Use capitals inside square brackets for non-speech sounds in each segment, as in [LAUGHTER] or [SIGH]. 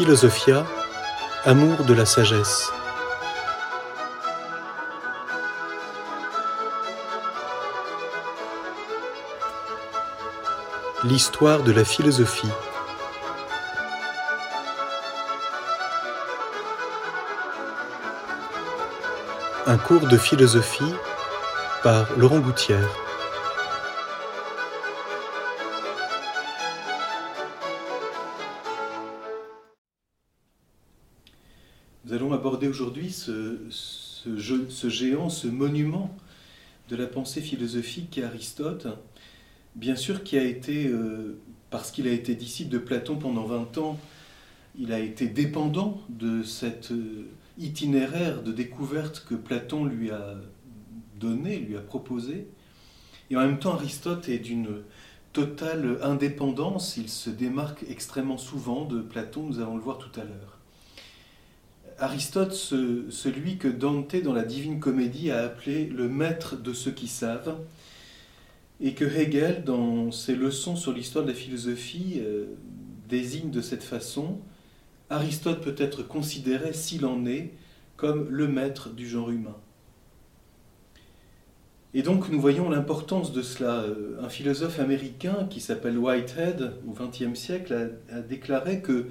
Philosophia, amour de la sagesse. L'histoire de la philosophie. Un cours de philosophie par Laurent Gouttière. Aujourd'hui ce, géant, ce monument de la pensée philosophique qu'est Aristote, bien sûr qui a été, euh, parce qu'il a été disciple de Platon pendant 20 ans, il a été dépendant de cet euh, itinéraire de découverte que Platon lui a donné, lui a proposé. Et en même temps, Aristote est d'une totale indépendance, il se démarque extrêmement souvent de Platon, nous allons le voir tout à l'heure. Aristote, celui que Dante dans la Divine Comédie a appelé le maître de ceux qui savent, et que Hegel, dans ses leçons sur l'histoire de la philosophie, euh, désigne de cette façon, Aristote peut être considéré, s'il en est, comme le maître du genre humain. Et donc nous voyons l'importance de cela. Euh, un philosophe américain qui s'appelle Whitehead au XXe siècle a, déclaré que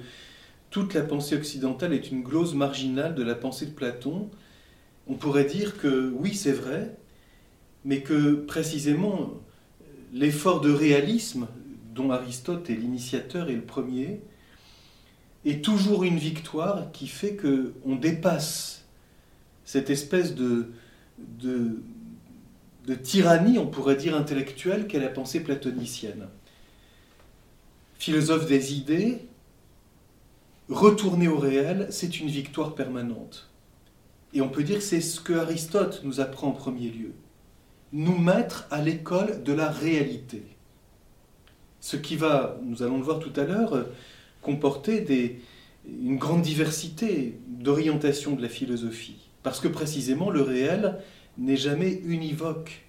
toute la pensée occidentale est une glose marginale de la pensée de Platon. On pourrait dire que oui, c'est vrai, mais que précisément l'effort de réalisme dont Aristote est l'initiateur et le premier est toujours une victoire qui fait que on dépasse cette espèce de, tyrannie, on pourrait dire intellectuelle, qu'est la pensée platonicienne. Philosophe des idées, retourner au réel, c'est une victoire permanente. Et on peut dire que c'est ce que Aristote nous apprend en premier lieu. Nous mettre à l'école de la réalité. Ce qui va, nous allons le voir tout à l'heure, comporter une grande diversité d'orientation de la philosophie. Parce que précisément le réel n'est jamais univoque.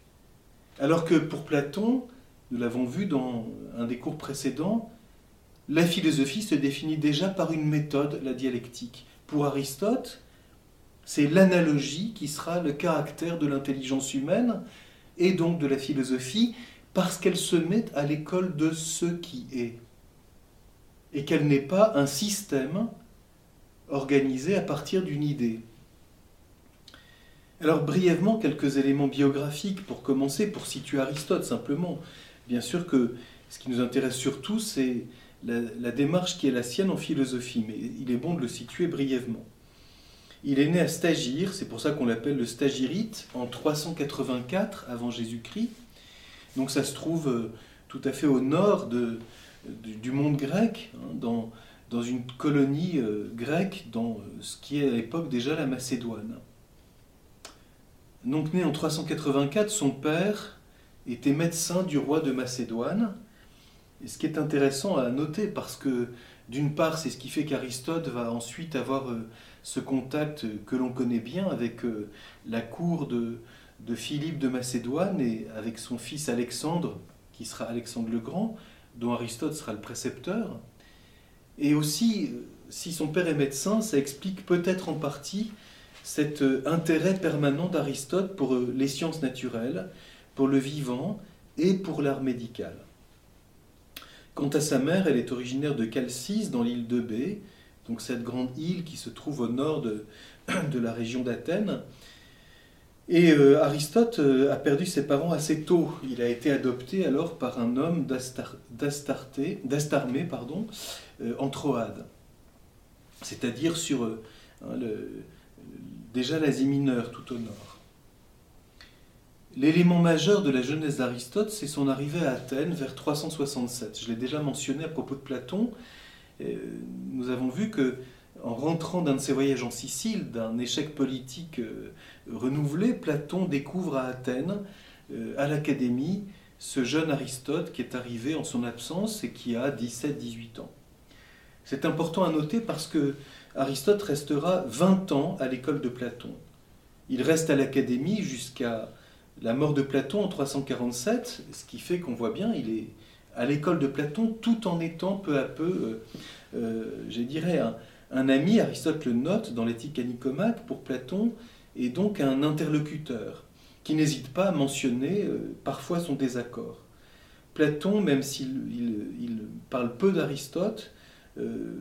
Alors que pour Platon, nous l'avons vu dans un des cours précédents, la philosophie se définit déjà par une méthode, la dialectique. Pour Aristote, c'est l'analogie qui sera le caractère de l'intelligence humaine et donc de la philosophie, parce qu'elle se met à l'école de ce qui est, et qu'elle n'est pas un système organisé à partir d'une idée. Alors brièvement, quelques éléments biographiques pour commencer, pour situer Aristote simplement. Bien sûr que ce qui nous intéresse surtout, c'est la, démarche qui est la sienne en philosophie, mais il est bon de le situer brièvement. Il est né à Stagir, c'est pour ça qu'on l'appelle le Stagirite, en 384 avant Jésus-Christ. Donc ça se trouve euh, tout à fait au nord du monde grec, hein, dans, une colonie euh, grecque, dans euh, ce qui est à l'époque déjà la Macédoine. Donc né en 384, son père était médecin du roi de Macédoine. Ce qui est intéressant à noter, parce que d'une part, c'est ce qui fait qu'Aristote va ensuite avoir euh, ce contact que l'on connaît bien avec euh, la cour de, Philippe de Macédoine et avec son fils Alexandre, qui sera Alexandre le Grand, dont Aristote sera le précepteur. Et aussi, euh, si son père est médecin, ça explique peut-être en partie cet euh, intérêt permanent d'Aristote pour euh, les sciences naturelles, pour le vivant et pour l'art médical. Quant à sa mère, elle est originaire de Chalcis, dans l'île de Bé, donc cette grande île qui se trouve au nord de, la région d'Athènes. Et euh, Aristote a perdu ses parents assez tôt. Il a été adopté alors par un homme d'Astarmé pardon, en Troade, c'est-à-dire sur hein, déjà l'Asie mineure tout au nord. L'élément majeur de la jeunesse d'Aristote, c'est son arrivée à Athènes vers 367. Je l'ai déjà mentionné à propos de Platon. Euh, nous avons vu que en rentrant d'un de ses voyages en Sicile, d'un échec politique euh, renouvelé, Platon découvre à Athènes, euh, à l'Académie, ce jeune Aristote qui est arrivé en son absence et qui a 17-18 ans. C'est important à noter parce que Aristote restera 20 ans à l'école de Platon. Il reste à l'Académie jusqu'à la mort de Platon en 347, ce qui fait qu'on voit bien, il est à l'école de Platon tout en étant peu à peu, euh, euh, je dirais, Un ami, Aristote le note dans l'éthique à pour Platon, est donc un interlocuteur qui n'hésite pas à mentionner euh, parfois son désaccord. Platon, même s'il parle peu d'Aristote, euh,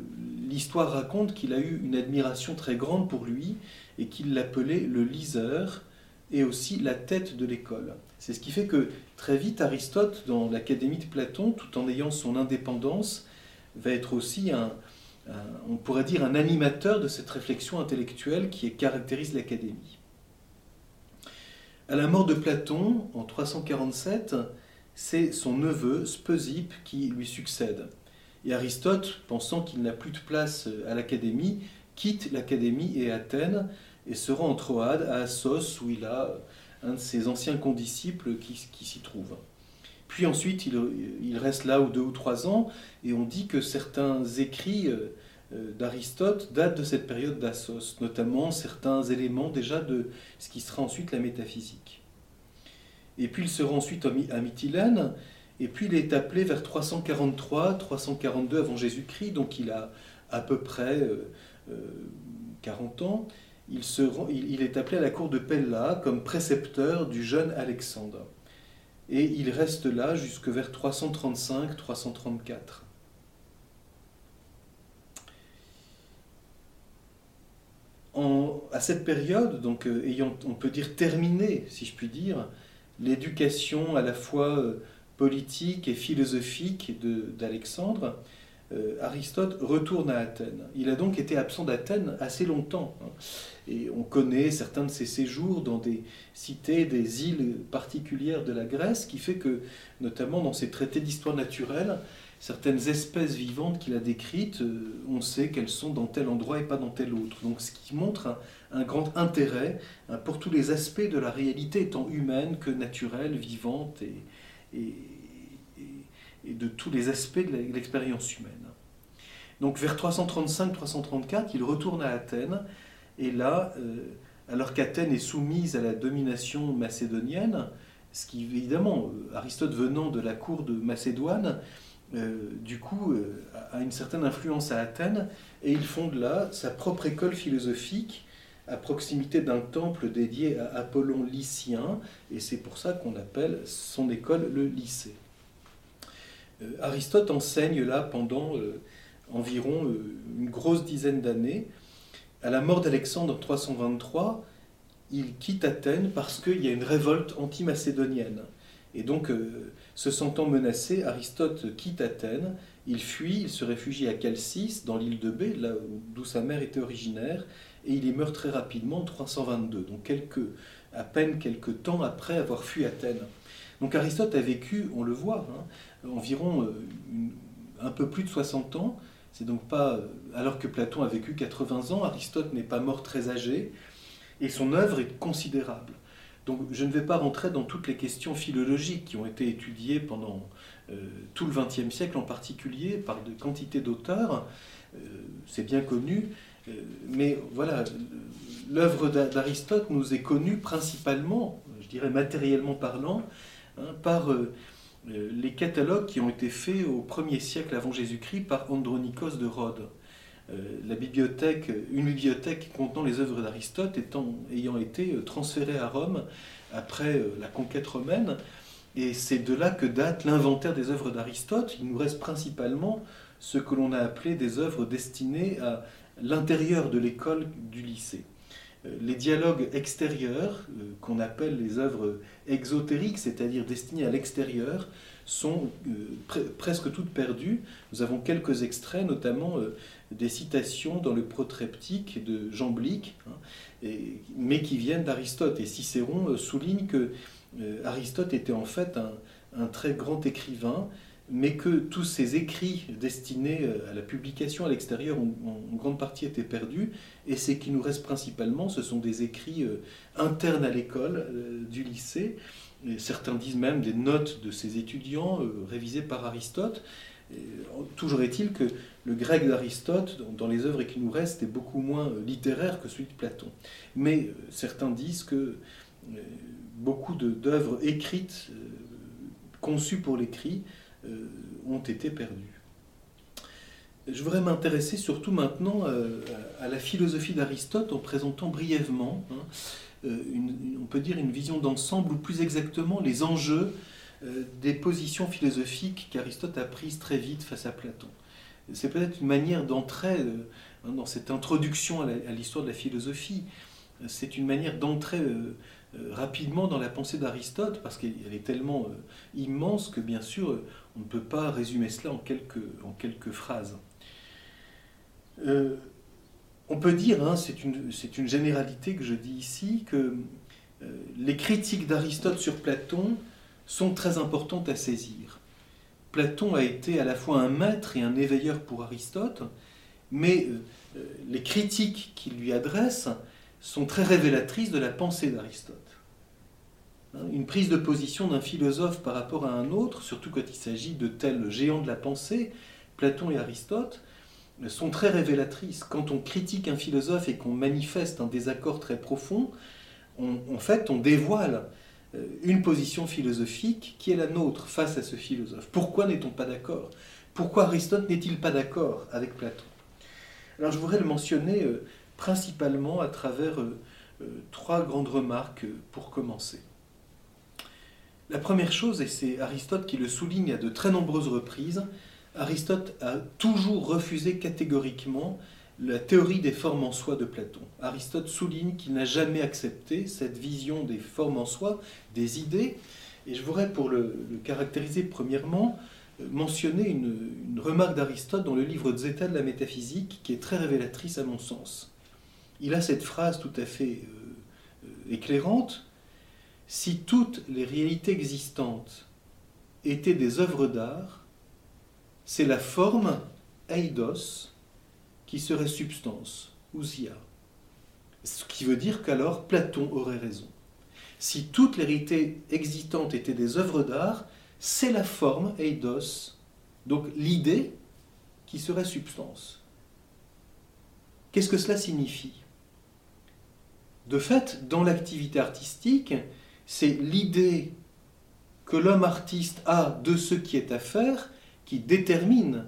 l'histoire raconte qu'il a eu une admiration très grande pour lui et qu'il l'appelait le liseur et aussi la tête de l'école. C'est ce qui fait que très vite Aristote, dans l'Académie de Platon, tout en ayant son indépendance, va être aussi un, on pourrait dire un animateur de cette réflexion intellectuelle qui caractérise l'Académie. À la mort de Platon, en 347, c'est son neveu Speusippe qui lui succède. Et Aristote, pensant qu'il n'a plus de place à l'Académie, quitte l'Académie et Athènes et se rend en Troade, à Assos, où il a un de ses anciens condisciples qui, s'y trouve. Puis ensuite, il, reste là ou deux ou trois ans, et on dit que certains écrits euh, euh, d'Aristote datent de cette période d'Assos, notamment certains éléments déjà de ce qui sera ensuite la métaphysique. Et puis il se rend ensuite à Mytilène, et puis il est appelé vers 343, 342 avant Jésus-Christ, donc il a à peu près 40 euh, euh, ans. Il, est appelé à la cour de Pella comme précepteur du jeune Alexandre. Et il reste là jusque vers 335-334. à cette période, donc euh, ayant, on peut dire terminé, si je puis dire, l'éducation à la fois politique et philosophique d'Alexandre, euh, Aristote retourne à Athènes. Il a donc été absent d'Athènes assez longtemps. Hein. Et on connaît certains de ses séjours dans des cités, des îles particulières de la Grèce, qui fait que, notamment dans ses traités d'histoire naturelle, certaines espèces vivantes qu'il a décrites, euh, on sait qu'elles sont dans tel endroit et pas dans tel autre. Donc ce qui montre un, grand intérêt hein, pour tous les aspects de la réalité, tant humaine que naturelle, vivante et, et, de tous les aspects de l'expérience humaine. Donc vers 335-334, il retourne à Athènes, et là, euh, alors qu'Athènes est soumise à la domination macédonienne, ce qui évidemment, euh, Aristote venant de la cour de Macédoine, euh, du coup, a une certaine influence à Athènes, et il fonde là sa propre école philosophique à proximité d'un temple dédié à Apollon lycien, et c'est pour ça qu'on appelle son école le lycée. Euh, Aristote enseigne là pendant euh, environ euh, une grosse dizaine d'années. À la mort d'Alexandre en 323, il quitte Athènes parce qu'il y a une révolte anti-macédonienne. Et donc, se sentant menacé, Aristote quitte Athènes, il fuit, il se réfugie à Chalcis, dans l'île de Bé, là d'où sa mère était originaire, et il y meurt très rapidement en 322, donc à peine quelques temps après avoir fui Athènes. Donc Aristote a vécu, on le voit, hein, environ euh, un peu plus de 60 ans. C'est donc pas euh, alors que Platon a vécu 80 ans, Aristote n'est pas mort très âgé, et son œuvre est considérable. Donc je ne vais pas rentrer dans toutes les questions philologiques qui ont été étudiées pendant euh, tout le XXe siècle en particulier par de quantités d'auteurs. c'est bien connu. Mais voilà, l'œuvre d'Aristote nous est connue principalement, je dirais matériellement parlant, hein, par les catalogues qui ont été faits au 1er siècle avant Jésus-Christ par Andronikos de Rhodes. la bibliothèque, une bibliothèque contenant les œuvres d'Aristote ayant été transférée à Rome après la conquête romaine. Et c'est de là que date l'inventaire des œuvres d'Aristote. Il nous reste principalement ce que l'on a appelé des œuvres destinées à l'intérieur de l'école du lycée. Euh, les dialogues extérieurs, euh, qu'on appelle les œuvres exotériques, c'est-à-dire destinées à l'extérieur, sont euh, presque toutes perdues. Nous avons quelques extraits, notamment des citations dans le protreptique de Jean Blic, hein, mais qui viennent d'Aristote. Et Cicéron souligne que Aristote était en fait un très grand écrivain, mais que tous ces écrits destinés euh, à la publication à l'extérieur ont en grande partie été perdus, et ce qui nous reste principalement, ce sont des écrits euh, internes à l'école euh, du lycée, certains disent même des notes de ces étudiants révisées par Aristote. toujours est-il que le grec d'Aristote, dans les œuvres qui nous restent, est beaucoup moins littéraire que celui de Platon. Mais certains disent que beaucoup d'œuvres écrites, conçues pour l'écrit, euh, ont été perdus. Je voudrais m'intéresser surtout maintenant euh, à la philosophie d'Aristote en présentant brièvement, hein, euh, on peut dire, une vision d'ensemble, ou plus exactement les enjeux des positions philosophiques qu'Aristote a prises très vite face à Platon. C'est peut-être une manière d'entrer hein, dans cette introduction à l'histoire de la philosophie. C'est une manière d'entrer rapidement dans la pensée d'Aristote, parce qu'elle est tellement immense que bien sûr, on ne peut pas résumer cela en quelques, phrases. Euh, on peut dire, hein, c'est une, généralité que je dis ici, que euh, les critiques d'Aristote sur Platon sont très importantes à saisir. Platon a été à la fois un maître et un éveilleur pour Aristote, mais euh, les critiques qu'il lui adresse sont très révélatrices de la pensée d'Aristote. Hein, une prise de position d'un philosophe par rapport à un autre, surtout quand il s'agit de tels géants de la pensée, Platon et Aristote, sont très révélatrices. Quand on critique un philosophe et qu'on manifeste un désaccord très profond, en fait, on dévoile euh, une position philosophique qui est la nôtre face à ce philosophe. Pourquoi n'est-on pas d'accord? Pourquoi Aristote n'est-il pas d'accord avec Platon? Alors je voudrais le mentionner euh, principalement à travers euh, trois grandes remarques pour commencer. La première chose, et c'est Aristote qui le souligne à de très nombreuses reprises, Aristote a toujours refusé catégoriquement la théorie des formes en soi de Platon. Aristote souligne qu'il n'a jamais accepté cette vision des formes en soi, des idées, et je voudrais, pour le, caractériser premièrement, mentionner une, remarque d'Aristote dans le livre Zeta de la métaphysique qui est très révélatrice à mon sens. Il a cette phrase tout à fait euh, euh, éclairante. Si toutes les réalités existantes étaient des œuvres d'art, c'est la forme eidos qui serait substance, ousia. Ce qui veut dire qu'alors Platon aurait raison. Si toute les réalités existantes étaient des œuvres d'art, c'est la forme eidos, donc l'idée, qui serait substance. Qu'est-ce que cela signifie? De fait, dans l'activité artistique, c'est l'idée que l'homme artiste a de ce qui est à faire qui détermine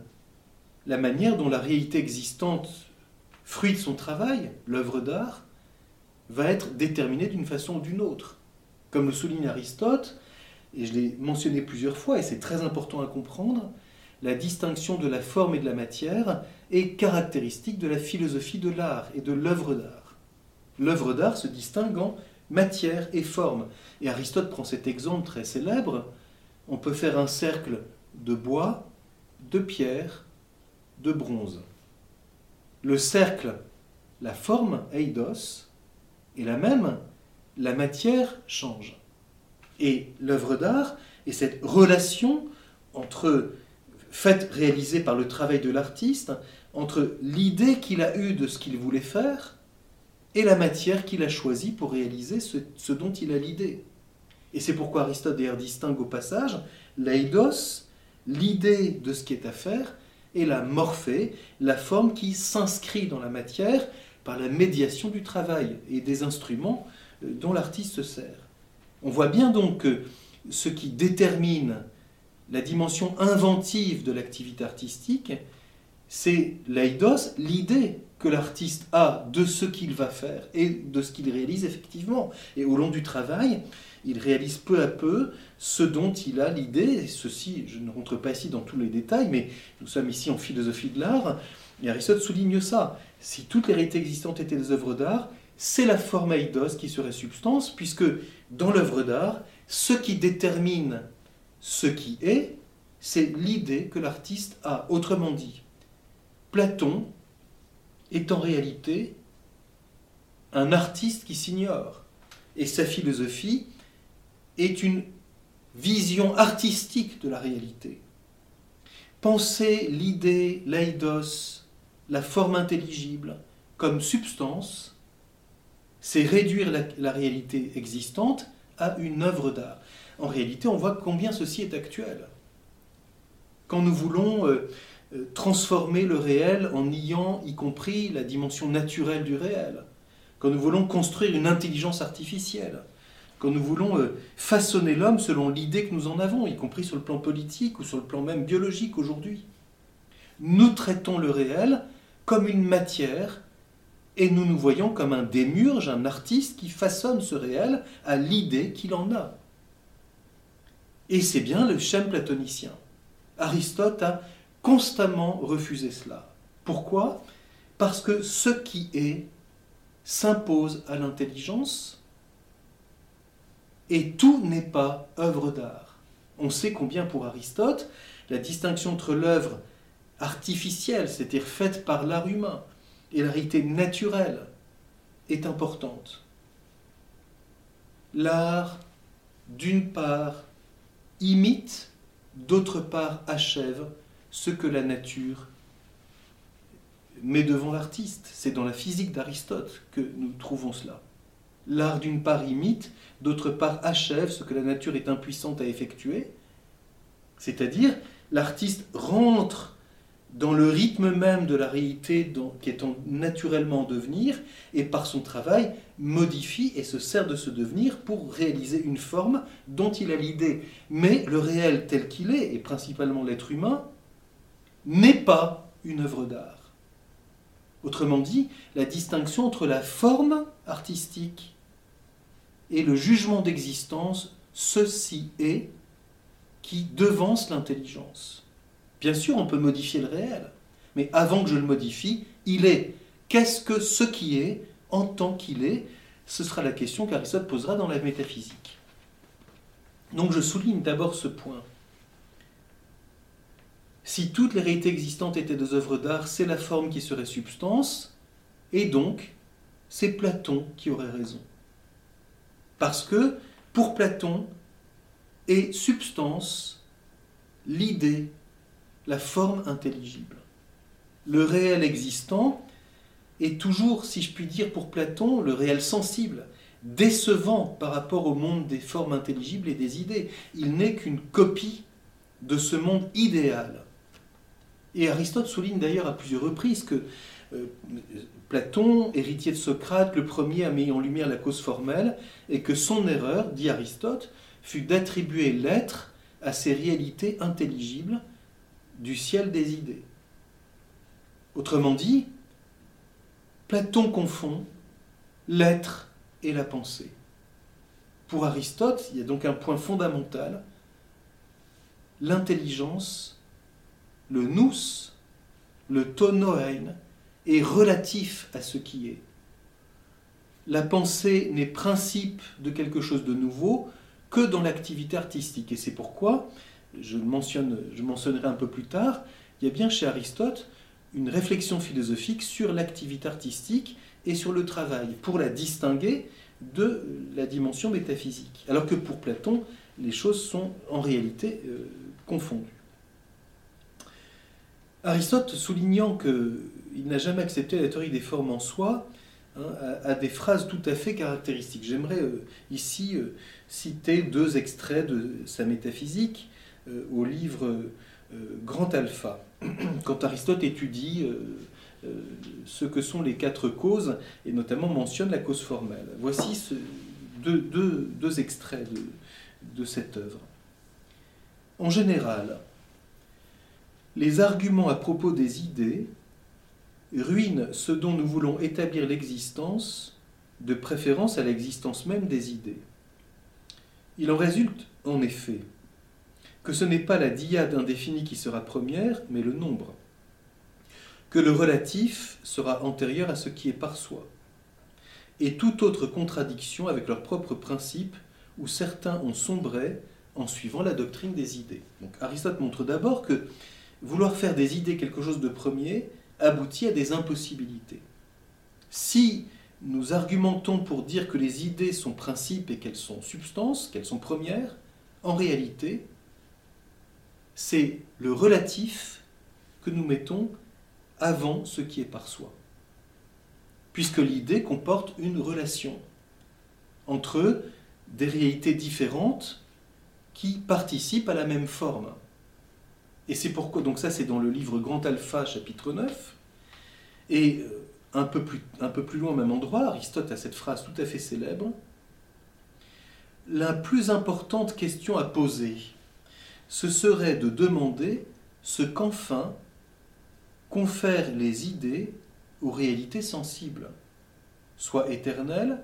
la manière dont la réalité existante, fruit de son travail, l'œuvre d'art, va être déterminée d'une façon ou d'une autre. Comme le souligne Aristote, et je l'ai mentionné plusieurs fois, et c'est très important à comprendre, la distinction de la forme et de la matière est caractéristique de la philosophie de l'art et de l'œuvre d'art. L'œuvre d'art se distingue en matière et forme. Et Aristote prend cet exemple très célèbre. On peut faire un cercle de bois de pierre, de bronze. Le cercle, la forme, eidos, est la même, la matière change. Et l'œuvre d'art est cette relation entre, faite, réalisée par le travail de l'artiste, entre l'idée qu'il a eue de ce qu'il voulait faire et la matière qu'il a choisie pour réaliser ce, dont il a l'idée. Et c'est pourquoi Aristote d'ailleurs distingue au passage l'eidos l'idée de ce qui est à faire est la morphée, la forme qui s'inscrit dans la matière par la médiation du travail et des instruments euh, dont l'artiste se sert. On voit bien donc que ce qui détermine la dimension inventive de l'activité artistique, c'est l'eidos, l'idée que l'artiste a de ce qu'il va faire et de ce qu'il réalise effectivement. Et au long du travail, il réalise peu à peu ce dont il a l'idée, ceci, je ne rentre pas ici dans tous les détails, mais nous sommes ici en philosophie de l'art, et Aristote souligne ça. Si toutes les réalités existantes étaient des œuvres d'art, c'est la forme eidos qui serait substance, puisque dans l'œuvre d'art, ce qui détermine ce qui est, c'est l'idée que l'artiste a. Autrement dit, Platon est en réalité un artiste qui s'ignore. Et sa philosophie est une vision artistique de la réalité. Penser l'idée, l'eidos, la forme intelligible comme substance, c'est réduire la, réalité existante à une œuvre d'art. En réalité, on voit combien ceci est actuel. Quand nous voulons euh, transformer le réel en niant y compris la dimension naturelle du réel, quand nous voulons construire une intelligence artificielle, quand nous voulons euh, façonner l'homme selon l'idée que nous en avons, y compris sur le plan politique ou sur le plan même biologique aujourd'hui. Nous traitons le réel comme une matière et nous nous voyons comme un démurge, un artiste qui façonne ce réel à l'idée qu'il en a. Et c'est bien le schème platonicien. Aristote a constamment refusé cela. Pourquoi? Parce que ce qui est s'impose à l'intelligence et tout n'est pas œuvre d'art. On sait combien pour Aristote, la distinction entre l'œuvre artificielle, c'est-à-dire faite par l'art humain, et la réalité naturelle est importante. L'art, d'une part, imite, d'autre part, achève ce que la nature met devant l'artiste. C'est dans la physique d'Aristote que nous trouvons cela. L'art, d'une part, imite, d'autre part, achève ce que la nature est impuissante à effectuer. C'est-à-dire, l'artiste rentre dans le rythme même de la réalité qui est naturellement en devenir, et par son travail modifie et se sert de ce devenir pour réaliser une forme dont il a l'idée. Mais le réel tel qu'il est, et principalement l'être humain, n'est pas une œuvre d'art. Autrement dit, la distinction entre la forme artistique et le jugement d'existence, ceci est, qui devance l'intelligence. Bien sûr, on peut modifier le réel, mais avant que je le modifie, il est. Qu'est-ce que ce qui est en tant qu'il est? Ce sera la question qu'Aristote posera dans la métaphysique. Donc je souligne d'abord ce point. Si toutes les réalités existantes étaient des œuvres d'art, c'est la forme qui serait substance, et donc c'est Platon qui aurait raison. Parce que pour Platon est substance l'idée la forme intelligible. Le réel existant est toujours, si je puis dire pour Platon, le réel sensible, décevant par rapport au monde des formes intelligibles et des idées. Il n'est qu'une copie de ce monde idéal. Et Aristote souligne d'ailleurs à plusieurs reprises que euh, Platon, héritier de Socrate, le premier à mis en lumière la cause formelle, et que son erreur, dit Aristote, fut d'attribuer l'être à ces réalités intelligibles du ciel des idées. Autrement dit, Platon confond l'être et la pensée. Pour Aristote, il y a donc un point fondamental, l'intelligence, le nous, le tonoein, est relatif à ce qui est. La pensée n'est principe de quelque chose de nouveau que dans l'activité artistique. Et c'est pourquoi je, mentionne, je mentionnerai un peu plus tard, il y a bien chez Aristote une réflexion philosophique sur l'activité artistique et sur le travail, pour la distinguer de la dimension métaphysique. Alors que pour Platon, les choses sont en réalité euh, confondues. Aristote, soulignant qu'il n'a jamais accepté la théorie des formes en soi, hein, a, des phrases tout à fait caractéristiques. J'aimerais euh, ici euh, citer deux extraits de sa métaphysique. Euh, au livre Grand Alpha, [CLEARS THROAT] quand Aristote étudie ce que sont les quatre causes, et notamment mentionne la cause formelle. Voici deux, extraits de cette œuvre. En général, les arguments à propos des idées ruinent ce dont nous voulons établir l'existence, de préférence à l'existence même des idées. Il en résulte, en effet, que ce n'est pas la diade indéfinie qui sera première, mais le nombre, que le relatif sera antérieur à ce qui est par soi, et toute autre contradiction avec leurs propres principes, où certains ont sombré en suivant la doctrine des idées. Aristote montre d'abord que vouloir faire des idées quelque chose de premier aboutit à des impossibilités. Si nous argumentons pour dire que les idées sont principes et qu'elles sont substances, qu'elles sont premières, en réalité, c'est le relatif que nous mettons avant ce qui est par soi. Puisque l'idée comporte une relation entre des réalités différentes qui participent à la même forme. Et c'est pourquoi, donc ça c'est dans le livre Grand Alpha, chapitre 9, et euh, un peu, plus, loin au même endroit, Aristote a cette phrase tout à fait célèbre, la plus importante question à poser ce serait de demander ce qu'enfin confère les idées aux réalités sensibles, soit éternelles,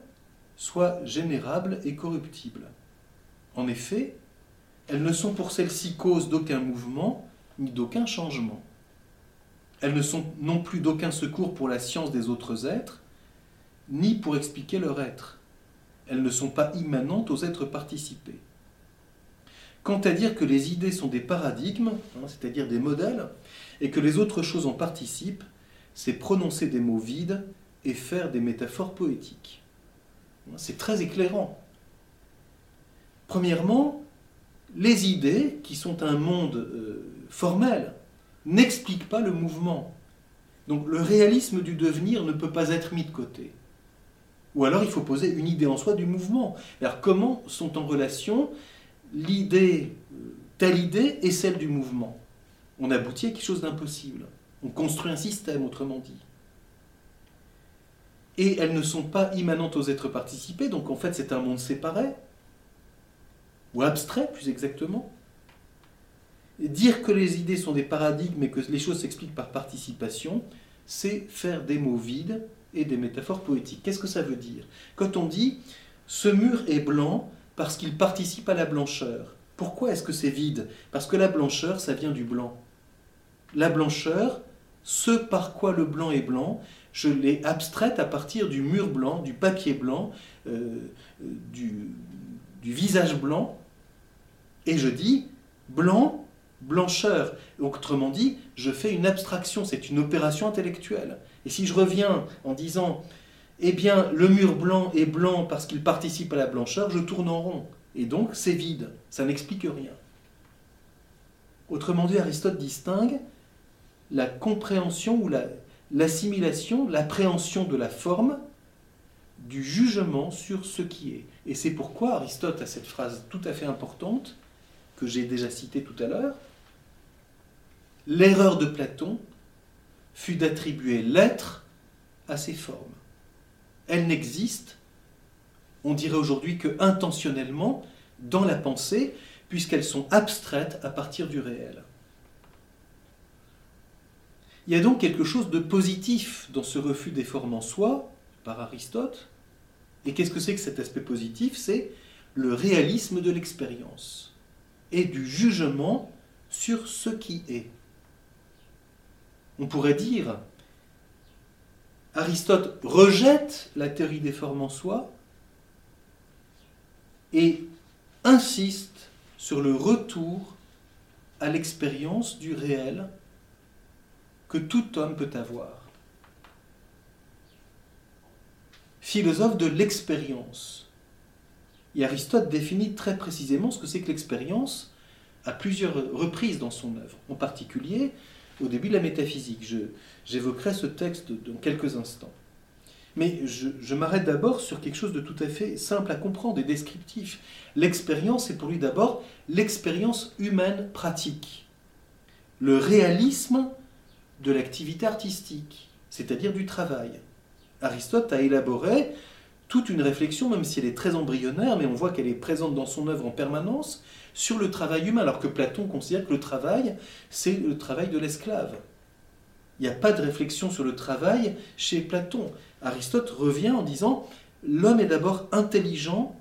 soit générables et corruptibles. En effet, elles ne sont pour celles-ci cause d'aucun mouvement ni d'aucun changement. Elles ne sont non plus d'aucun secours pour la science des autres êtres, ni pour expliquer leur être. Elles ne sont pas immanentes aux êtres participés. Quant à dire que les idées sont des paradigmes, hein, c'est-à-dire des modèles, et que les autres choses en participent, c'est prononcer des mots vides et faire des métaphores poétiques. C'est très éclairant. Premièrement, les idées, qui sont un monde euh, formel, n'expliquent pas le mouvement. Donc le réalisme du devenir ne peut pas être mis de côté. Ou alors il faut poser une idée en soi du mouvement. Alors comment sont en relation l'idée, telle idée et celle du mouvement? On aboutit à quelque chose d'impossible. On construit un système, autrement dit. Et elles ne sont pas immanentes aux êtres participés, donc en fait c'est un monde séparé, ou abstrait plus exactement. Dire que les idées sont des paradigmes et que les choses s'expliquent par participation, c'est faire des mots vides et des métaphores poétiques. Qu'est-ce que ça veut dire? Quand on dit ce mur est blanc parce qu'il participe à la blancheur, pourquoi est-ce que c'est vide? Parce que la blancheur, ça vient du blanc. La blancheur, ce par quoi le blanc est blanc, je l'ai abstraite à partir du mur blanc, du papier blanc, euh, du, du visage blanc, et je dis blanc, blancheur. Autrement dit, je fais une abstraction, c'est une opération intellectuelle. Et si je reviens en disant, eh bien, le mur blanc est blanc parce qu'il participe à la blancheur, je tourne en rond. Et donc, c'est vide, ça n'explique rien. Autrement dit, Aristote distingue la compréhension ou l'assimilation, l'appréhension de la forme du jugement sur ce qui est. Et c'est pourquoi Aristote a cette phrase tout à fait importante que j'ai déjà citée tout à l'heure. L'erreur de Platon fut d'attribuer l'être à ses formes. Elle n'existe, on dirait aujourd'hui que intentionnellement, dans la pensée, puisqu'elles sont abstraites à partir du réel. Il y a donc quelque chose de positif dans ce refus des formes en soi, par Aristote. Et qu'est-ce que c'est que cet aspect positif? C'est le réalisme de l'expérience et du jugement sur ce qui est. On pourrait dire, Aristote rejette la théorie des formes en soi et insiste sur le retour à l'expérience du réel que tout homme peut avoir. Philosophe de l'expérience. Et Aristote définit très précisément ce que c'est que l'expérience à plusieurs reprises dans son œuvre, en particulier au début de la métaphysique. J'évoquerai ce texte dans quelques instants. Mais je, je m'arrête d'abord sur quelque chose de tout à fait simple à comprendre et descriptif. L'expérience est pour lui d'abord l'expérience humaine pratique, le réalisme de l'activité artistique, c'est-à-dire du travail. Aristote a élaboré toute une réflexion, même si elle est très embryonnaire, mais on voit qu'elle est présente dans son œuvre en permanence, sur le travail humain, alors que Platon considère que le travail, c'est le travail de l'esclave. Il n'y a pas de réflexion sur le travail chez Platon. Aristote revient en disant, l'homme est d'abord intelligent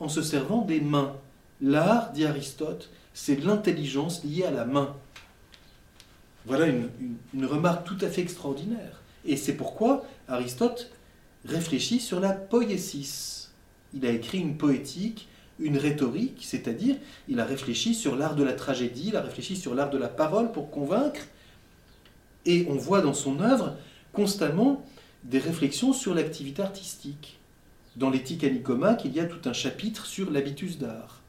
en se servant des mains. L'art, dit Aristote, c'est l'intelligence liée à la main. Voilà une, une remarque tout à fait extraordinaire. Et c'est pourquoi Aristote réfléchit sur la poiesis. Il a écrit une poétique, une rhétorique, c'est-à-dire il a réfléchi sur l'art de la tragédie, il a réfléchi sur l'art de la parole pour convaincre. Et on voit dans son œuvre constamment des réflexions sur l'activité artistique. Dans l'éthique à Nicomaque, il y a tout un chapitre sur l'habitus d'art.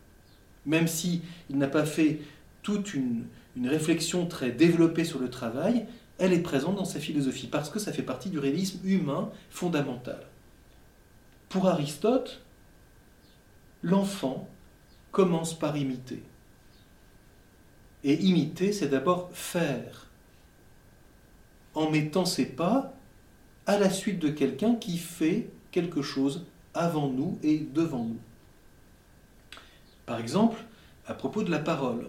Même si il n'a pas fait toute une réflexion très développée sur le travail, elle est présente dans sa philosophie, parce que ça fait partie du réalisme humain fondamental. Pour Aristote, l'enfant commence par imiter. Et imiter, c'est d'abord faire, en mettant ses pas à la suite de quelqu'un qui fait quelque chose avant nous et devant nous. Par exemple, à propos de la parole.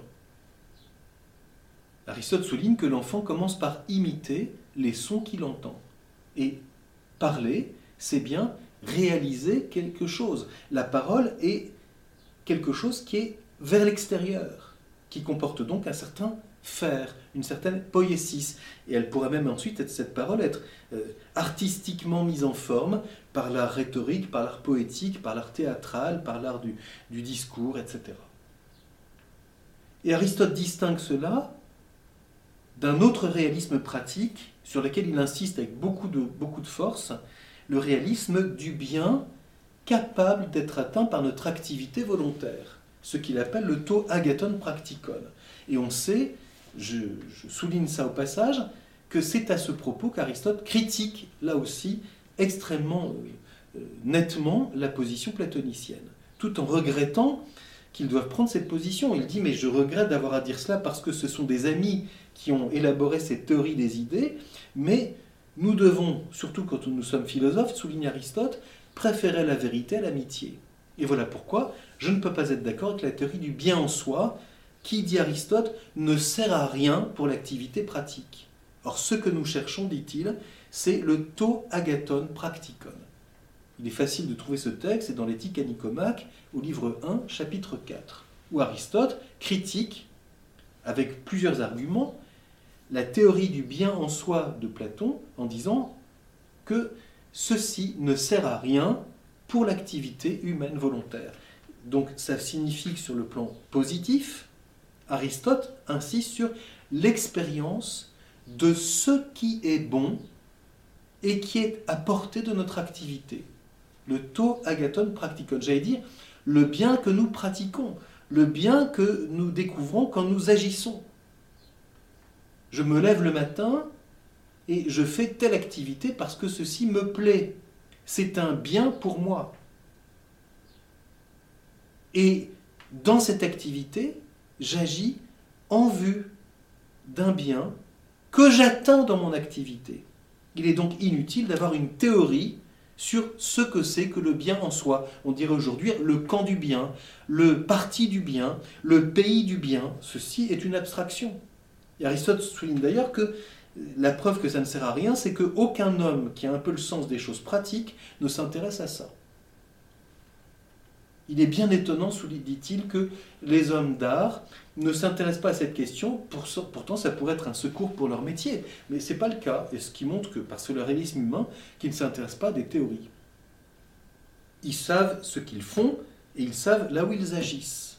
Aristote souligne que l'enfant commence par imiter les sons qu'il entend. Et parler, c'est bien réaliser quelque chose. La parole est quelque chose qui est vers l'extérieur, qui comporte donc un certain faire, une certaine poésis. Et elle pourrait même ensuite, cette parole, être euh, artistiquement mise en forme par l'art rhétorique, par l'art poétique, par l'art théâtral, par l'art du discours, etc. Et Aristote distingue cela d'un autre réalisme pratique sur lequel il insiste avec beaucoup de, force, le réalisme du bien capable d'être atteint par notre activité volontaire, ce qu'il appelle le taux agathon practicon. Et on sait, je, souligne ça au passage, que c'est à ce propos qu'Aristote critique là aussi extrêmement euh, euh, nettement la position platonicienne, tout en regrettant qu'ils doivent prendre cette position. Il dit mais je regrette d'avoir à dire cela parce que ce sont des amis qui ont élaboré cette théorie des idées, mais nous devons, surtout quand nous sommes philosophes, souligne Aristote, préférer la vérité à l'amitié. Et voilà pourquoi je ne peux pas être d'accord avec la théorie du bien en soi, qui, dit Aristote, ne sert à rien pour l'activité pratique. Or, ce que nous cherchons, dit-il, c'est le to agathon practicon. Il est facile de trouver ce texte, c'est dans l'éthique à Nicomaque, au livre 1, chapitre 4, où Aristote critique, avec plusieurs arguments, la théorie du bien en soi de Platon en disant que ceci ne sert à rien pour l'activité humaine volontaire. Donc ça signifie que sur le plan positif, Aristote insiste sur l'expérience de ce qui est bon et qui est à portée de notre activité. Le to agathon practicon, j'allais dire le bien que nous pratiquons, le bien que nous découvrons quand nous agissons. Je me lève le matin et je fais telle activité parce que ceci me plaît. C'est un bien pour moi. Et dans cette activité, j'agis en vue d'un bien que j'atteins dans mon activité. Il est donc inutile d'avoir une théorie sur ce que c'est que le bien en soi. On dirait aujourd'hui le camp du bien, le parti du bien, le pays du bien. Ceci est une abstraction. Et Aristote souligne d'ailleurs que la preuve que ça ne sert à rien, c'est qu'aucun homme qui a un peu le sens des choses pratiques ne s'intéresse à ça. Il est bien étonnant, dit-il, que les hommes d'art ne s'intéressent pas à cette question, pourtant ça pourrait être un secours pour leur métier. Mais ce n'est pas le cas, et ce qui montre que, que le réalisme humain, qu'ils ne s'intéressent pas à des théories. Ils savent ce qu'ils font, et ils savent là où ils agissent.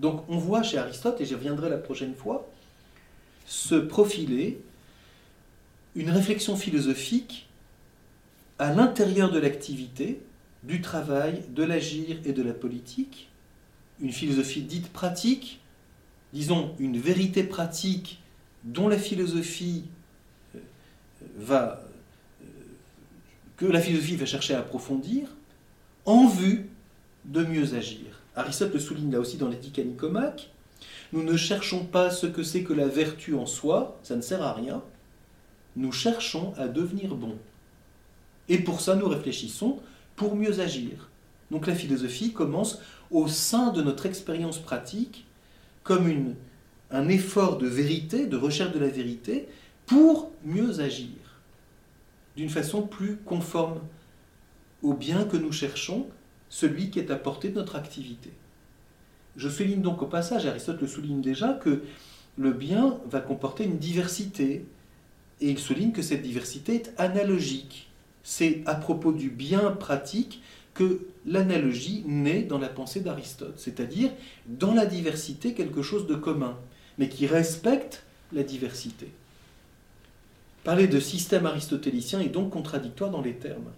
Donc on voit chez Aristote, et j'y reviendrai la prochaine fois, se profiler une réflexion philosophique à l'intérieur de l'activité, du travail, de l'agir et de la politique, une philosophie dite pratique, disons une vérité pratique dont la philosophie euh, va euh, que la philosophie va chercher à approfondir en vue de mieux agir. Aristote le souligne là aussi dans l'éthique à Nicomaque. Nous ne cherchons pas ce que c'est que la vertu en soi, ça ne sert à rien. Nous cherchons à devenir bons. Et pour ça, nous réfléchissons pour mieux agir. Donc la philosophie commence au sein de notre expérience pratique comme un effort de vérité, de recherche de la vérité, pour mieux agir, d'une façon plus conforme au bien que nous cherchons, celui qui est à portée de notre activité. Je souligne donc au passage, Aristote le souligne déjà, que le bien va comporter une diversité, et il souligne que cette diversité est analogique. C'est à propos du bien pratique que l'analogie naît dans la pensée d'Aristote, c'est-à-dire dans la diversité quelque chose de commun, mais qui respecte la diversité. Parler de système aristotélicien est donc contradictoire dans les termes.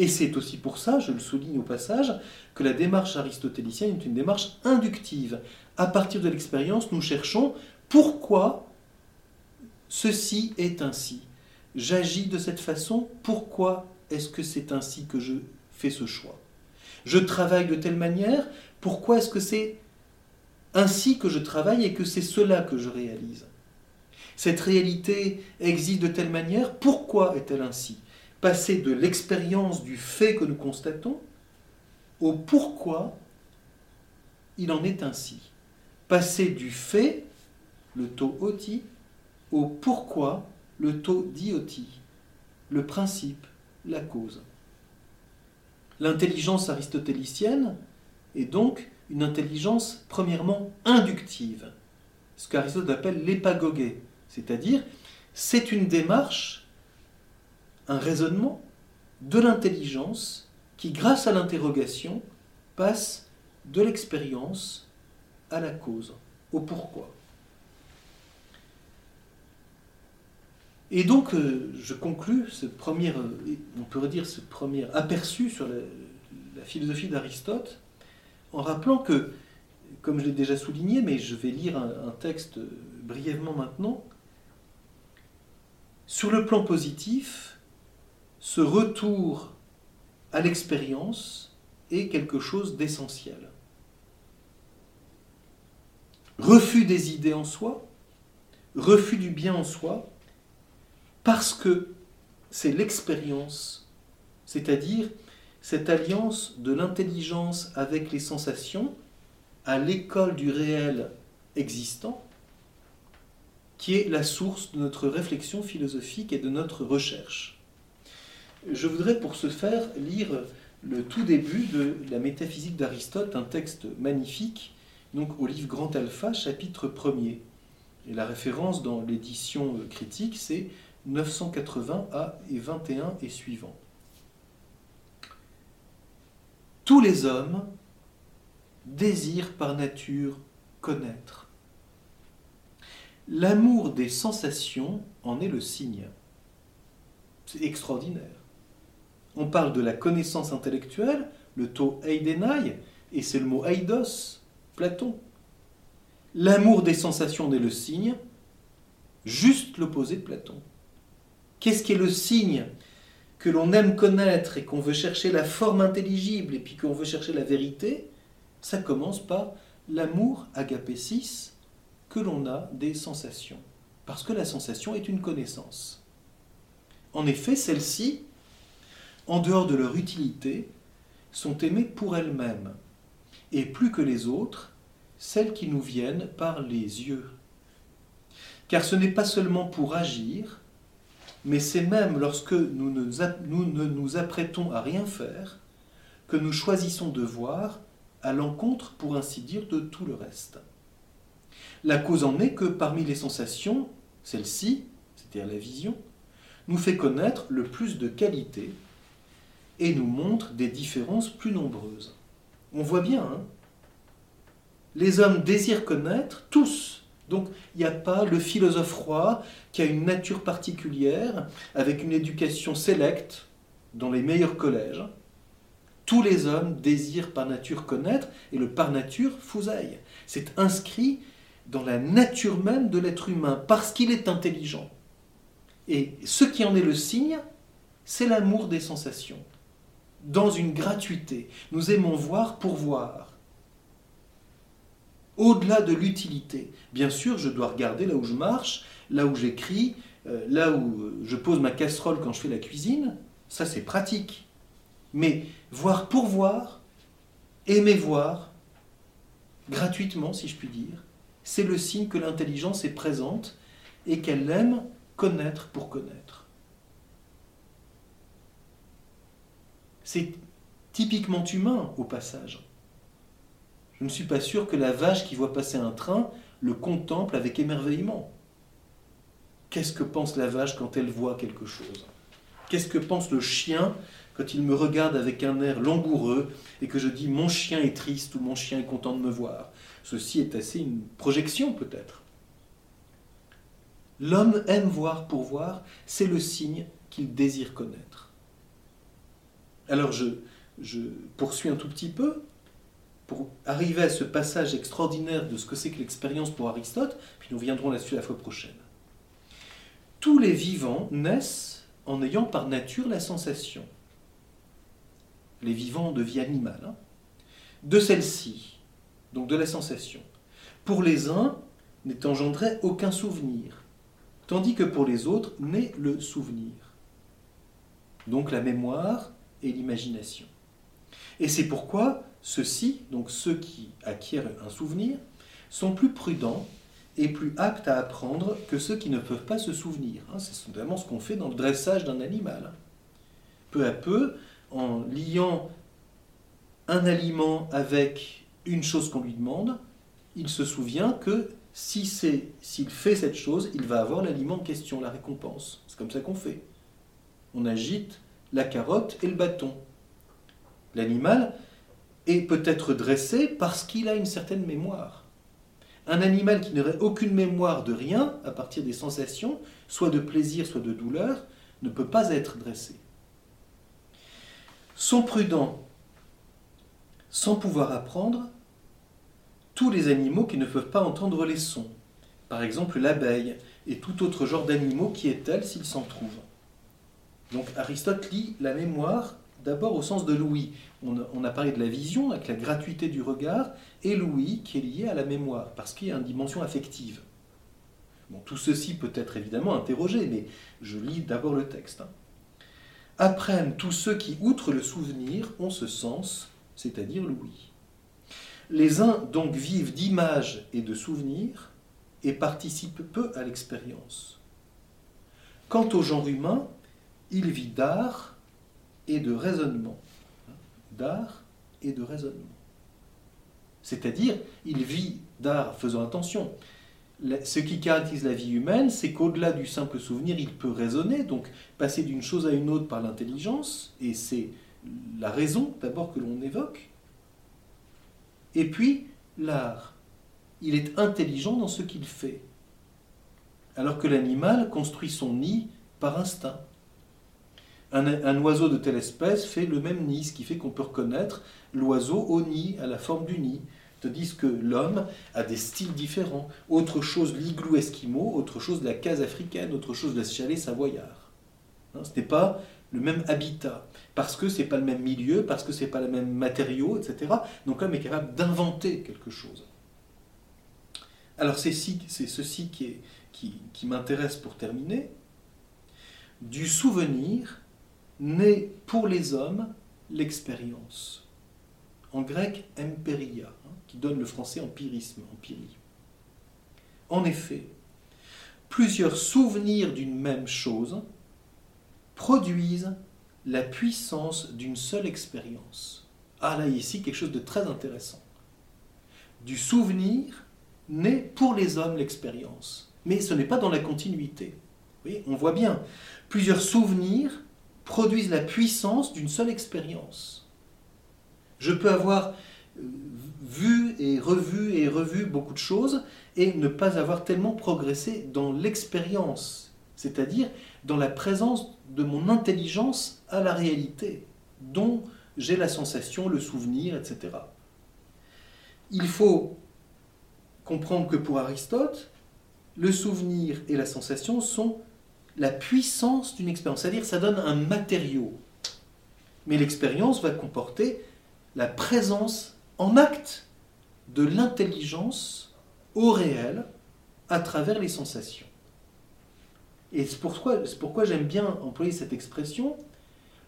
Et c'est aussi pour ça, je le souligne au passage, que la démarche aristotélicienne est une démarche inductive. À partir de l'expérience, nous cherchons pourquoi ceci est ainsi. J'agis de cette façon, pourquoi est-ce que c'est ainsi que je fais ce choix? Je travaille de telle manière, pourquoi est-ce que c'est ainsi que je travaille et que c'est cela que je réalise? Cette réalité existe de telle manière, pourquoi est-elle ainsi? Passer de l'expérience du fait que nous constatons au pourquoi il en est ainsi. Passer du fait le to oti, au pourquoi, le to dioti, le principe, la cause. L'intelligence aristotélicienne est donc une intelligence premièrement inductive, ce qu'Aristote appelle l'épagogé, c'est-à-dire c'est une démarche, un raisonnement de l'intelligence qui, grâce à l'interrogation, passe de l'expérience à la cause, au pourquoi. Et donc, euh, je conclus ce premier, euh, on pourrait dire ce premier aperçu sur la, philosophie d'Aristote en rappelant que, comme je l'ai déjà souligné, mais je vais lire un texte brièvement maintenant, sur le plan positif, ce retour à l'expérience est quelque chose d'essentiel. Refus des idées en soi, refus du bien en soi, parce que c'est l'expérience, c'est-à-dire cette alliance de l'intelligence avec les sensations à l'école du réel existant, qui est la source de notre réflexion philosophique et de notre recherche. Je voudrais pour ce faire lire le tout début de la métaphysique d'Aristote, un texte magnifique, donc au livre Grand Alpha, chapitre 1er. Et la référence dans l'édition critique, c'est 980 A et 21 et suivant. Tous les hommes désirent par nature connaître L'amour des sensations en est le signe. C'est extraordinaire. On parle de la connaissance intellectuelle, le taux eidenai, et c'est le mot eidos, Platon. L'amour des sensations en est le signe, juste l'opposé de Platon. Qu'est-ce qui est le signe que l'on aime connaître et qu'on veut chercher la forme intelligible et puis qu'on veut chercher la vérité? Ça commence par l'amour agapésis, que l'on a des sensations, parce que la sensation est une connaissance. En effet, celles-ci, en dehors de leur utilité, sont aimées pour elles-mêmes, et plus que les autres, celles qui nous viennent par les yeux. Car ce n'est pas seulement pour agir, mais c'est même lorsque nous ne, nous apprêtons à rien faire que nous choisissons de voir à l'encontre, pour ainsi dire, de tout le reste. La cause en est que parmi les sensations, celle-ci, c'est-à-dire la vision, nous fait connaître le plus de qualités et nous montre des différences plus nombreuses. On voit bien, hein les hommes désirent connaître tous. Donc il n'y a pas le philosophe roi qui a une nature particulière, avec une éducation sélecte dans les meilleurs collèges. Tous les hommes désirent par nature connaître, et le par nature fousaille. C'est inscrit dans la nature même de l'être humain, parce qu'il est intelligent. Et ce qui en est le signe, c'est l'amour des sensations, dans une gratuité. Nous aimons voir pour voir. Au-delà de l'utilité. Bien sûr, je dois regarder là où je marche, là où j'écris, euh, là où je pose ma casserole quand je fais la cuisine. Ça, c'est pratique. Mais voir pour voir, aimer voir, gratuitement, si je puis dire, c'est le signe que l'intelligence est présente et qu'elle aime connaître pour connaître. C'est typiquement humain au passage. Je ne suis pas sûr que la vache qui voit passer un train le contemple avec émerveillement. Qu'est-ce que pense la vache quand elle voit quelque chose? Qu'est-ce que pense le chien quand il me regarde avec un air langoureux et que je dis mon chien est triste ou mon chien est content de me voir Ceci est assez une projection peut-être. L'homme aime voir pour voir, c'est le signe qu'il désire connaître. Alors je, poursuis un tout petit peu pour arriver à ce passage extraordinaire de ce que c'est que l'expérience pour Aristote, puis nous viendrons là-dessus la fois prochaine. Tous les vivants naissent en ayant par nature la sensation. Les vivants de vie animale. Hein. De celle-ci, donc de la sensation. Pour les uns, n'est engendré aucun souvenir, tandis que pour les autres naît le souvenir. Donc la mémoire et l'imagination. Et c'est pourquoi ceux-ci, donc ceux qui acquièrent un souvenir, sont plus prudents est plus apte à apprendre que ceux qui ne peuvent pas se souvenir. Hein. C'est notamment ce qu'on fait dans le dressage d'un animal. Peu à peu, en liant un aliment avec une chose qu'on lui demande, il se souvient que si s'il fait cette chose, il va avoir l'aliment en question, la récompense. C'est comme ça qu'on fait. On agite la carotte et le bâton. L'animal est peut-être dressé parce qu'il a une certaine mémoire. Un animal qui n'aurait aucune mémoire de rien, à partir des sensations, soit de plaisir, soit de douleur, ne peut pas être dressé. Sont prudents, sans pouvoir apprendre, tous les animaux qui ne peuvent pas entendre les sons, par exemple l'abeille et tout autre genre d'animaux qui est tel s'ils s'en trouvent. Donc Aristote lit la mémoire d'abord au sens de l'ouïe. On, a parlé de la vision avec la gratuité du regard et l'ouïe qui est liée à la mémoire parce qu'il y a une dimension affective. Bon, tout ceci peut être évidemment interrogé, mais je lis d'abord le texte. Hein. Apprennent tous ceux qui, outre le souvenir, ont ce sens, c'est-à-dire l'ouïe. Les uns donc vivent d'images et de souvenirs et participent peu à l'expérience. Quant au genre humain, il vit d'art et de raisonnement. D'art et de raisonnement. C'est-à-dire, il vit d'art, faisant attention. Ce qui caractérise la vie humaine, c'est qu'au-delà du simple souvenir, il peut raisonner, donc passer d'une chose à une autre par l'intelligence, et c'est la raison d'abord que l'on évoque. Et puis, l'art. Il est intelligent dans ce qu'il fait. Alors que l'animal construit son nid par instinct. Un, oiseau de telle espèce fait le même nid, ce qui fait qu'on peut reconnaître l'oiseau au nid, à la forme du nid. Tandis que l'homme a des styles différents. Autre chose l'igloo esquimau, autre chose la case africaine, autre chose la chalet savoyard. Hein, ce n'est pas le même habitat, parce que ce n'est pas le même milieu, parce que ce n'est pas le même matériau, etc. Donc l'homme est capable d'inventer quelque chose. Alors c'est ceci qui, qui m'intéresse pour terminer. Du souvenir naît pour les hommes l'expérience. En grec, emperia, hein, qui donne le français empirisme, empirie. En effet, plusieurs souvenirs d'une même chose produisent la puissance d'une seule expérience. Ah là, ici, quelque chose de très intéressant. Du souvenir naît pour les hommes l'expérience. Mais ce n'est pas dans la continuité. Oui, on voit bien. Plusieurs souvenirs produisent la puissance d'une seule expérience. Je peux avoir euh, vu et revu et revu beaucoup de choses et ne pas avoir tellement progressé dans l'expérience, c'est-à-dire dans la présence de mon intelligence à la réalité, dont j'ai la sensation, le souvenir, etc. Il faut comprendre que pour Aristote, le souvenir et la sensation sont la puissance d'une expérience, c'est-à-dire ça donne un matériau. Mais l'expérience va comporter la présence en acte de l'intelligence au réel à travers les sensations. Et c'est pourquoi, pourquoi j'aime bien employer cette expression.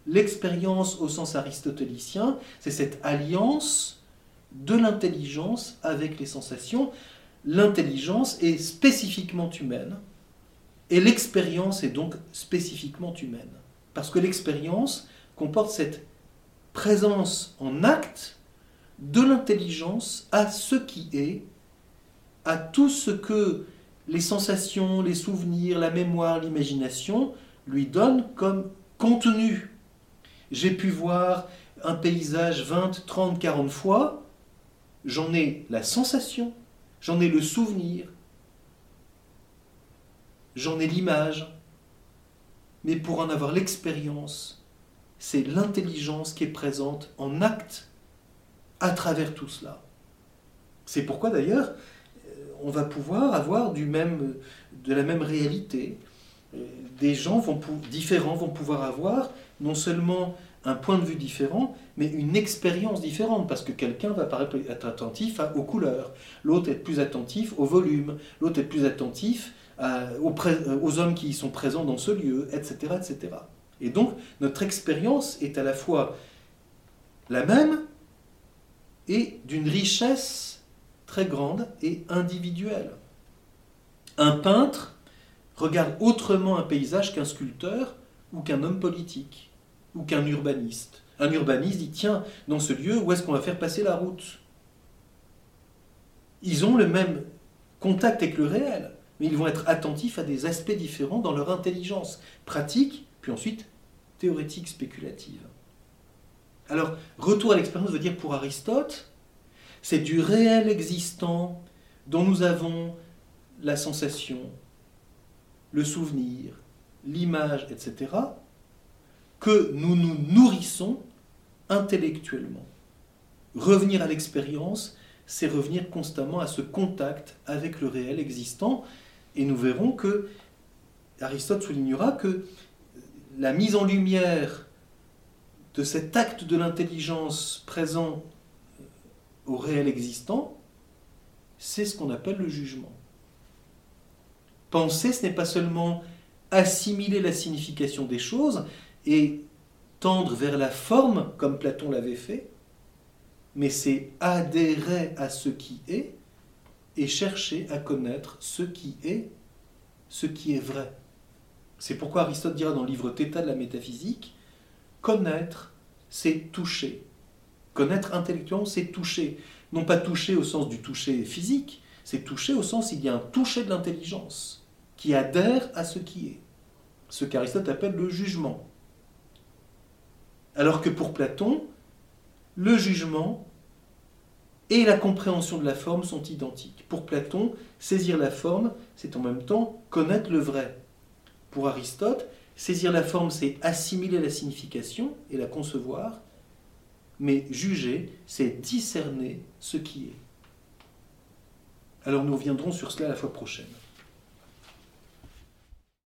L'expérience au sens aristotélicien, c'est cette alliance de l'intelligence avec les sensations. L'intelligence est spécifiquement humaine et l'expérience est donc spécifiquement humaine. Parce que l'expérience comporte cette présence en acte de l'intelligence à ce qui est, à tout ce que les sensations, les souvenirs, la mémoire, l'imagination lui donnent comme contenu. J'ai pu voir un paysage 20, 30, 40 fois, j'en ai la sensation, j'en ai le souvenir, j'en ai l'image, mais pour en avoir l'expérience, c'est l'intelligence qui est présente en acte à travers tout cela. C'est pourquoi d'ailleurs, euh, on va pouvoir avoir du même, de la même réalité. Euh, des gens vont, différents vont pouvoir avoir non seulement un point de vue différent, mais une expérience différente, parce que quelqu'un va être attentif aux couleurs, l'autre être plus attentif au volume, l'autre être plus attentif aux, aux, hommes qui y sont présents dans ce lieu, etc., etc. Et donc, notre expérience est à la fois la même et d'une richesse très grande et individuelle. Un peintre regarde autrement un paysage qu'un sculpteur ou qu'un homme politique ou qu'un urbaniste. Un urbaniste dit tiens, dans ce lieu, où est-ce qu'on va faire passer la route? Ils ont le même contact avec le réel, mais ils vont être attentifs à des aspects différents dans leur intelligence pratique, puis ensuite théorétique spéculative. Alors, retour à l'expérience veut dire pour Aristote, c'est du réel existant dont nous avons la sensation, le souvenir, l'image, etc., que nous nous nourrissons intellectuellement. Revenir à l'expérience, c'est revenir constamment à ce contact avec le réel existant, et nous verrons que Aristote soulignera que la mise en lumière de cet acte de l'intelligence présent au réel existant, c'est ce qu'on appelle le jugement. Penser, ce n'est pas seulement assimiler la signification des choses, et tendre vers la forme, comme Platon l'avait fait, mais c'est adhérer à ce qui est et chercher à connaître ce qui est, ce qui est vrai. C'est pourquoi Aristote dira dans le livre Theta de la métaphysique, connaître, c'est toucher. Connaître intellectuellement, c'est toucher. Non pas toucher au sens du toucher physique, c'est toucher au sens il y a un toucher de l'intelligence qui adhère à ce qui est. Ce qu'Aristote appelle le jugement. Alors que pour Platon, le jugement et la compréhension de la forme sont identiques. Pour Platon, saisir la forme, c'est en même temps connaître le vrai. Pour Aristote, saisir la forme, c'est assimiler la signification et la concevoir, mais juger, c'est discerner ce qui est. Alors nous reviendrons sur cela la fois prochaine.